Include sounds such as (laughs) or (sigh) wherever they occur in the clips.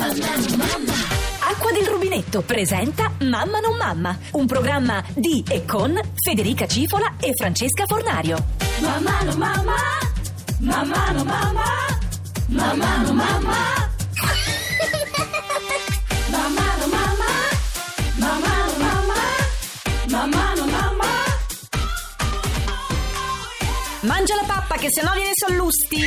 Acqua del rubinetto presenta Mamma non mamma, un programma di e con Federica Cifola e Francesca Fornario. Mamma non mamma, mamma non mamma, mamma non mamma. Mamma non mamma, mamma non mamma, mamma non mamma. Mangia la pappa che sennò viene sallusti.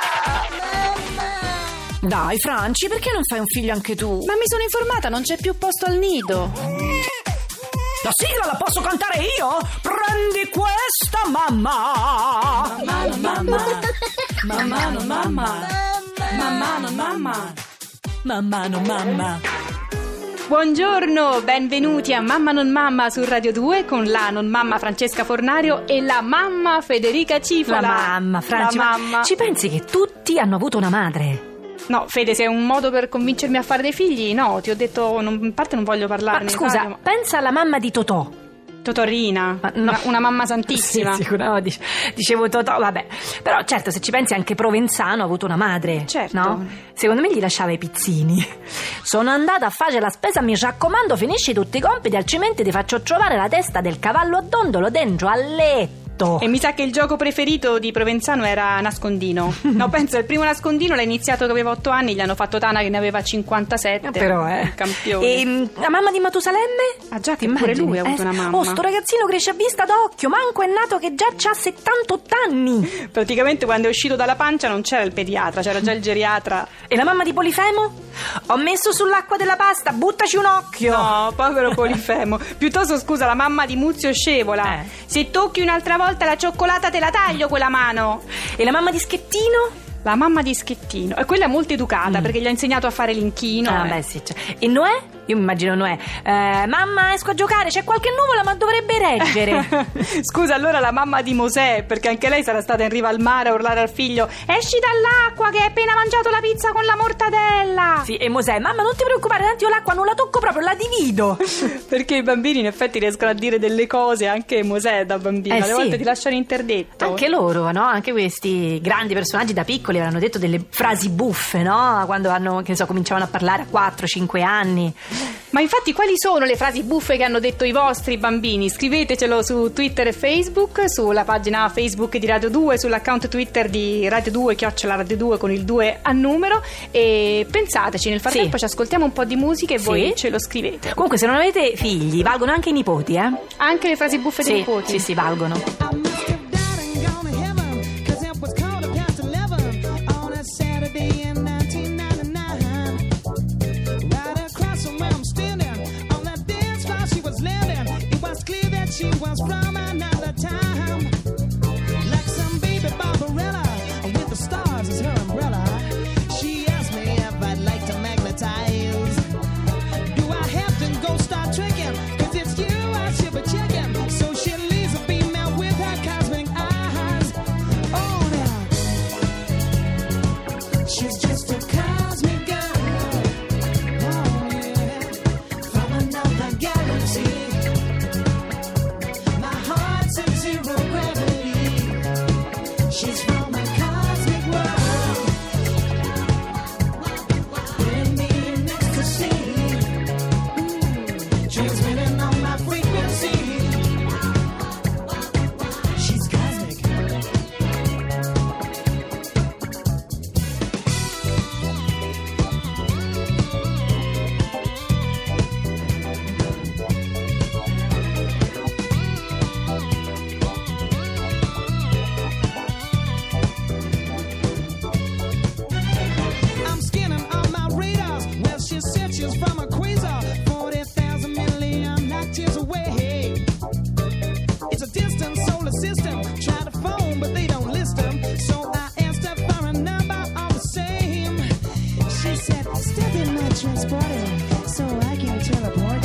Dai, Franci, perché non fai un figlio anche tu? Ma mi sono informata, non c'è più posto al nido. La sigla la posso cantare io? Prendi questa, mamma! Mamma, mamma. Mamma, no, mamma. Mamma, mamma. Mamma, mamma. Buongiorno, benvenuti a Mamma non mamma su Radio 2 con la non mamma Francesca Fornario e la mamma Federica Cifola. La mamma, mamma. ci pensi che tutti hanno avuto una madre? No, Fede, se è un modo per convincermi a fare dei figli, no, ti ho detto, non- in parte non voglio parlarne. Ma scusa, Dario, pensa alla mamma di Totò. Totorina, Ma no. una, una mamma santissima. (laughs) Sì, sicuro, no, dice- dicevo Totò, vabbè. Però certo, se ci pensi anche Provenzano ha avuto una madre. Certo. No? Secondo me gli lasciava i pizzini. Sono andata a fare la spesa, mi raccomando, finisci tutti i compiti, altrimenti ti faccio trovare la testa del cavallo a dondolo dentro al letto. E mi sa che il gioco preferito di Provenzano era nascondino. (laughs) No, penso il primo nascondino l'ha iniziato che aveva 8 anni, gli hanno fatto Tana che ne aveva 57. Eh, Però, eh. Campione. E mm, la mamma di Matusalemme? Ah, già, che pure lui ha avuto Eh, una mamma. Oh, sto ragazzino cresce a vista d'occhio, manco è nato che già ha 78 anni. (laughs) Praticamente quando è uscito dalla pancia non c'era il pediatra, c'era già il geriatra. E la mamma di Polifemo? Ho messo sull'acqua della pasta, buttaci un occhio. No, povero Polifemo. (laughs) Piuttosto scusa, la mamma di Muzio Scevola. Eh. Se tocchi un'altra volta la cioccolata te la taglio quella mano. E la mamma di Schettino? La mamma di Schettino. E quella è molto educata perché gli ha insegnato a fare l'inchino. Mm. ah, eh. beh, sì. cioè. E Noè? Io mi immagino Noè. Eh, mamma, esco a giocare, c'è qualche nuvola, ma dovrebbe reggere. (laughs) Scusa, allora la mamma di Mosè, perché anche lei sarà stata in riva al mare a urlare al figlio: Esci dall'acqua che hai appena mangiato la pizza con la mortadella! sì, e Mosè, mamma, non ti preoccupare, tanto io l'acqua non la tocco proprio, la divido. (laughs) Perché i bambini in effetti riescono a dire delle cose, anche Mosè da bambino, Eh, alle sì. volte ti lasciano interdetto. Anche loro, no? Anche questi grandi personaggi da piccoli avranno detto delle frasi buffe, no? Quando hanno, che ne so, cominciavano a parlare a 4-5 anni. Ma infatti quali sono le frasi buffe che hanno detto i vostri bambini? Scrivetecelo su Twitter e Facebook, sulla pagina Facebook di Radio 2, sull'account Twitter di Radio 2, chiocciola Radio 2 con il 2 a numero e pensateci, nel frattempo Sì. ci ascoltiamo un po' di musica e Sì. voi ce lo scrivete. Comunque, se non avete figli, valgono anche i nipoti, eh? Anche le frasi buffe dei Sì, nipoti. sì, sì, valgono. Step in my transporter so I can teleport.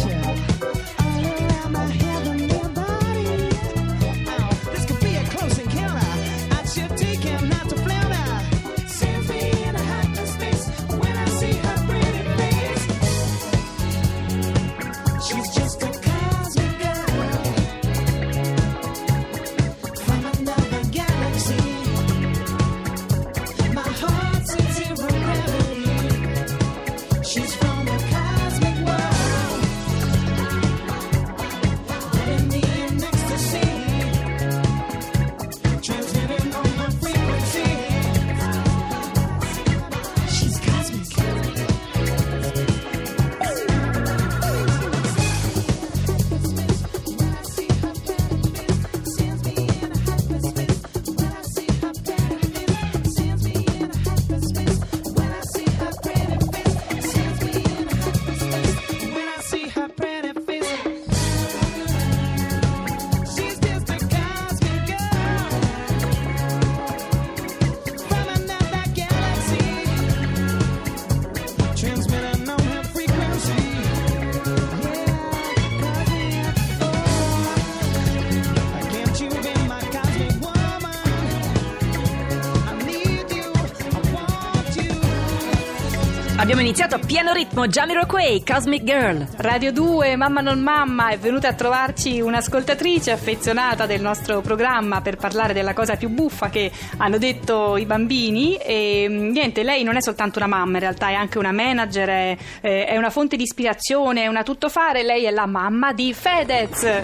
Abbiamo iniziato a pieno ritmo Jamiroquai, Cosmic Girl. Radio 2, Mamma non mamma, è venuta a trovarci un'ascoltatrice affezionata del nostro programma per parlare della cosa più buffa che hanno detto i bambini e mh, niente, lei non è soltanto una mamma, in realtà è anche una manager, è, eh, è una fonte di ispirazione, è una tuttofare, lei è la mamma di Fedez.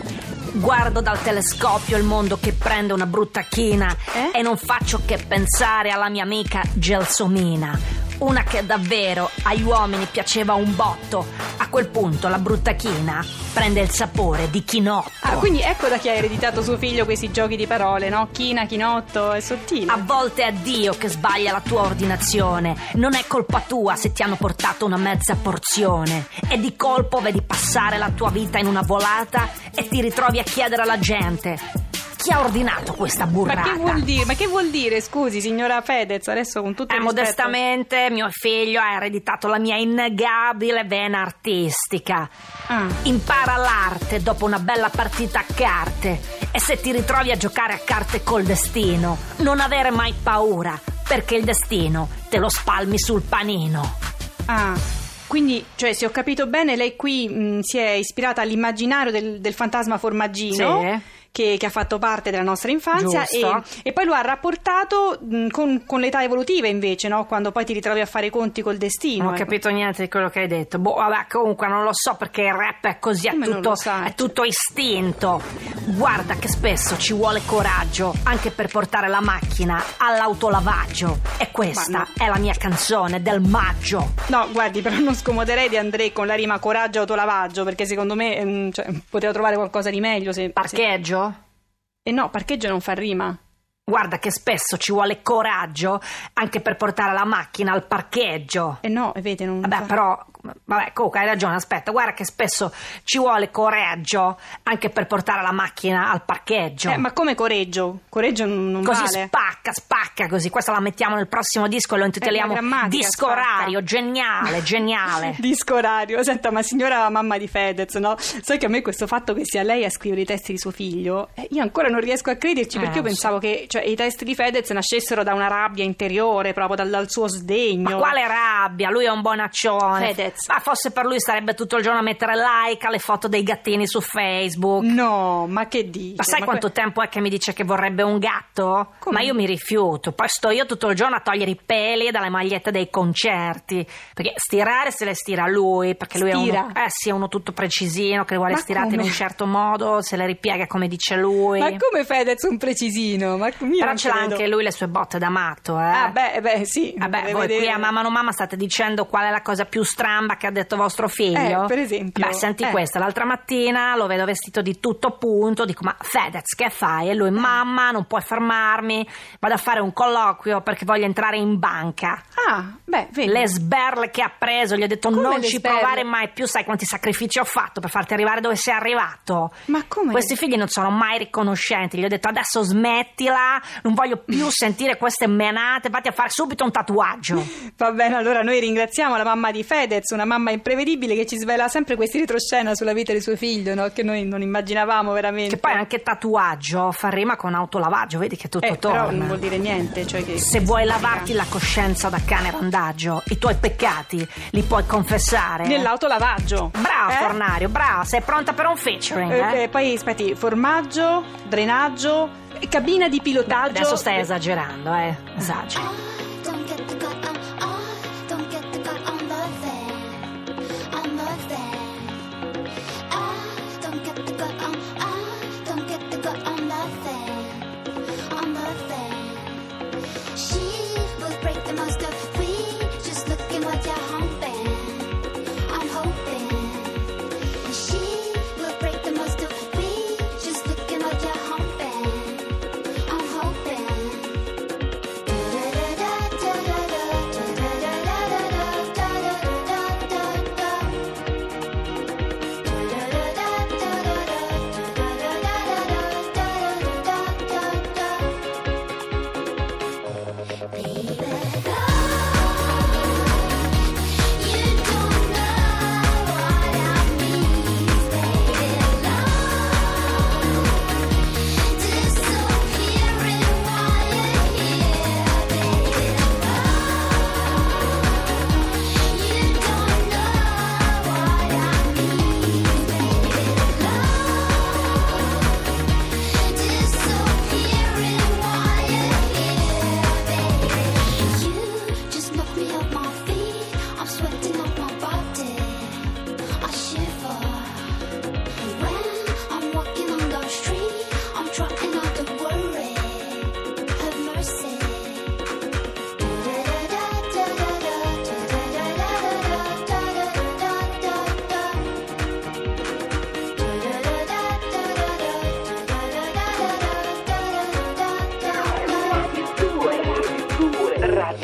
Guardo dal telescopio il mondo che prende una brutta china Eh? e non faccio che pensare alla mia amica Gelsomina. Una che davvero agli uomini piaceva un botto. A quel punto la brutta china prende il sapore di chinotto. Ah, quindi ecco da chi ha ereditato suo figlio questi giochi di parole, no? China, chinotto, è sottile. A volte è Dio che sbaglia la tua ordinazione. Non è colpa tua se ti hanno portato una mezza porzione. E di colpo vedi passare la tua vita in una volata e ti ritrovi a chiedere alla gente: chi ha ordinato questa Ma burrata? che vuol dire? Ma che vuol dire, scusi, signora Fedez, adesso con tutto Eh, rispetto. modestamente mio figlio ha ereditato la mia innegabile vena artistica. Ah. Impara l'arte dopo una bella partita a carte e se ti ritrovi a giocare a carte col destino, non avere mai paura, perché il destino te lo spalmi sul panino. Ah, quindi, cioè, se ho capito bene, lei qui mh, si è ispirata all'immaginario del, del fantasma formaggino. Sì. Che, che ha fatto parte della nostra infanzia e, e poi lo ha rapportato mh, con, con l'età evolutiva invece, no? quando poi ti ritrovi a fare i conti col destino. Non ho ecco. capito niente di quello che hai detto. Boh, vabbè, comunque non lo so perché il rap è così, è tutto, è tutto istinto. Guarda che spesso ci vuole coraggio anche per portare la macchina all'autolavaggio. E questa no. è la mia canzone del maggio. No, guardi, però non scomoderei di Andrei con la rima coraggio autolavaggio, perché secondo me ehm, cioè, poteva trovare qualcosa di meglio se- Parcheggio? E no, parcheggio non fa rima. Guarda che spesso ci vuole coraggio anche per portare la macchina al parcheggio. E no, e non Vabbè, fa- però, vabbè, comunque hai ragione, aspetta, guarda che spesso ci vuole coraggio anche per portare la macchina al parcheggio. Eh, ma come coreggio? Coreggio non, Così vale. spacca, spacca così. Questa la mettiamo nel prossimo disco e lo intitoliamo Eh, Disco orario. Geniale, geniale. (laughs) Disco orario. Senta, ma signora mamma di Fedez, no? Sai che a me questo fatto che sia lei a scrivere i testi di suo figlio, eh, io ancora non riesco a crederci Eh, perché io lo so. pensavo che cioè, i testi di Fedez nascessero da una rabbia interiore, proprio dal, dal suo sdegno. Ma quale rabbia? Lui è un bonaccione. Fedez. Ma fosse per lui starebbe tutto il giorno a mettere like alle foto dei gattini su Facebook. No, ma che dici? Ma sai Ma quanto que- tempo è che mi dice che vorrebbe un gatto? Come? Ma io mi rifiuto. Poi sto io tutto il giorno a togliere i peli dalle magliette dei concerti. Perché stirare se le stira lui. Perché lui Stira? è uno. Eh sì, è uno tutto precisino che le vuole Ma stirate in come? un certo modo. Se le ripiega come dice lui. Ma come Fedez un precisino? Ma Però ce l'ha anche lui le sue botte d'amato, eh. Ah, beh, beh, sì. Vabbè, voi qui vedere. a Mamma non Mamma state dicendo qual è la cosa più stramba che ha detto vostro figlio? Eh, per esempio. Beh, senti Eh. questa, l'altra mattina lo vedo vestito di tutto punto, dico ma Fedez che fai? E lui, mamma, non puoi fermarmi, vado a fare un colloquio perché voglio entrare in banca. Ah, beh, vedi. Le sberle che ha preso, gli ho detto Come non ci sberle? provare mai più, sai quanti sacrifici ho fatto per farti arrivare dove sei arrivato. Ma come? Questi figli non sono mai riconoscenti, gli ho detto adesso smettila, non voglio più sentire queste menate, vatti a fare subito un tatuaggio. Va bene, allora noi ringraziamo la mamma di Fedez, una mamma imprevedibile che ci svela sempre questi retroscena sulla vita di suo figlio, no? che noi non immaginavamo veramente. Che poi anche tatuaggio fa rima con autolavaggio, vedi che tutto Eh, torna. però non vuol dire niente. Cioè Se vuoi lavarti la coscienza da cane randagio, i tuoi peccati li puoi confessare. Nell'autolavaggio. Bravo, Eh? Fornario, bravo, sei pronta per un featuring, Eh, eh? eh, poi aspetti, formaggio, drenaggio, cabina di pilotaggio. Adesso stai esagerando, eh? Esageri.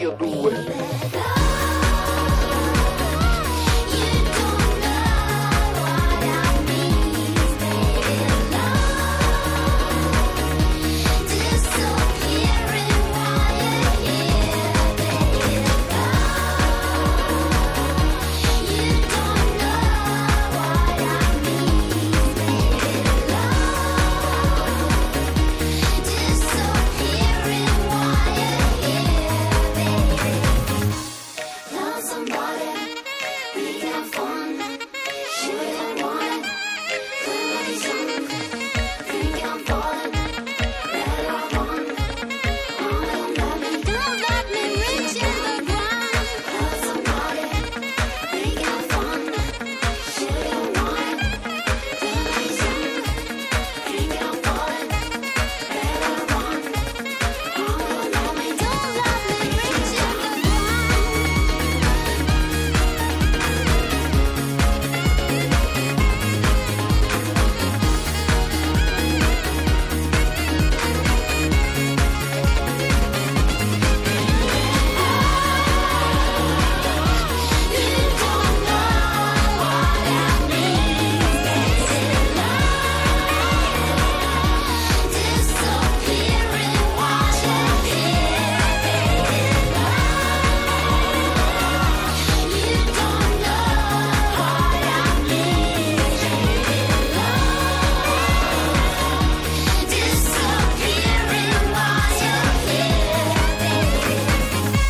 Radio 2.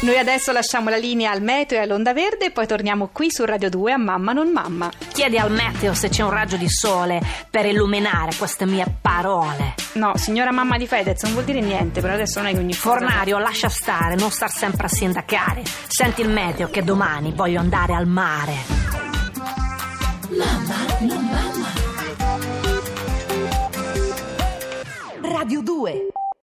Noi adesso lasciamo la linea al meteo e all'onda verde e poi torniamo qui su Radio 2 a Mamma non Mamma. Chiedi al meteo se c'è un raggio di sole per illuminare queste mie parole. No, signora mamma di Fedez, non vuol dire niente, però adesso non è che ogni cosa- Fornario, lascia stare, non star sempre a sindacare. Senti il meteo che domani voglio andare al mare. Radio 2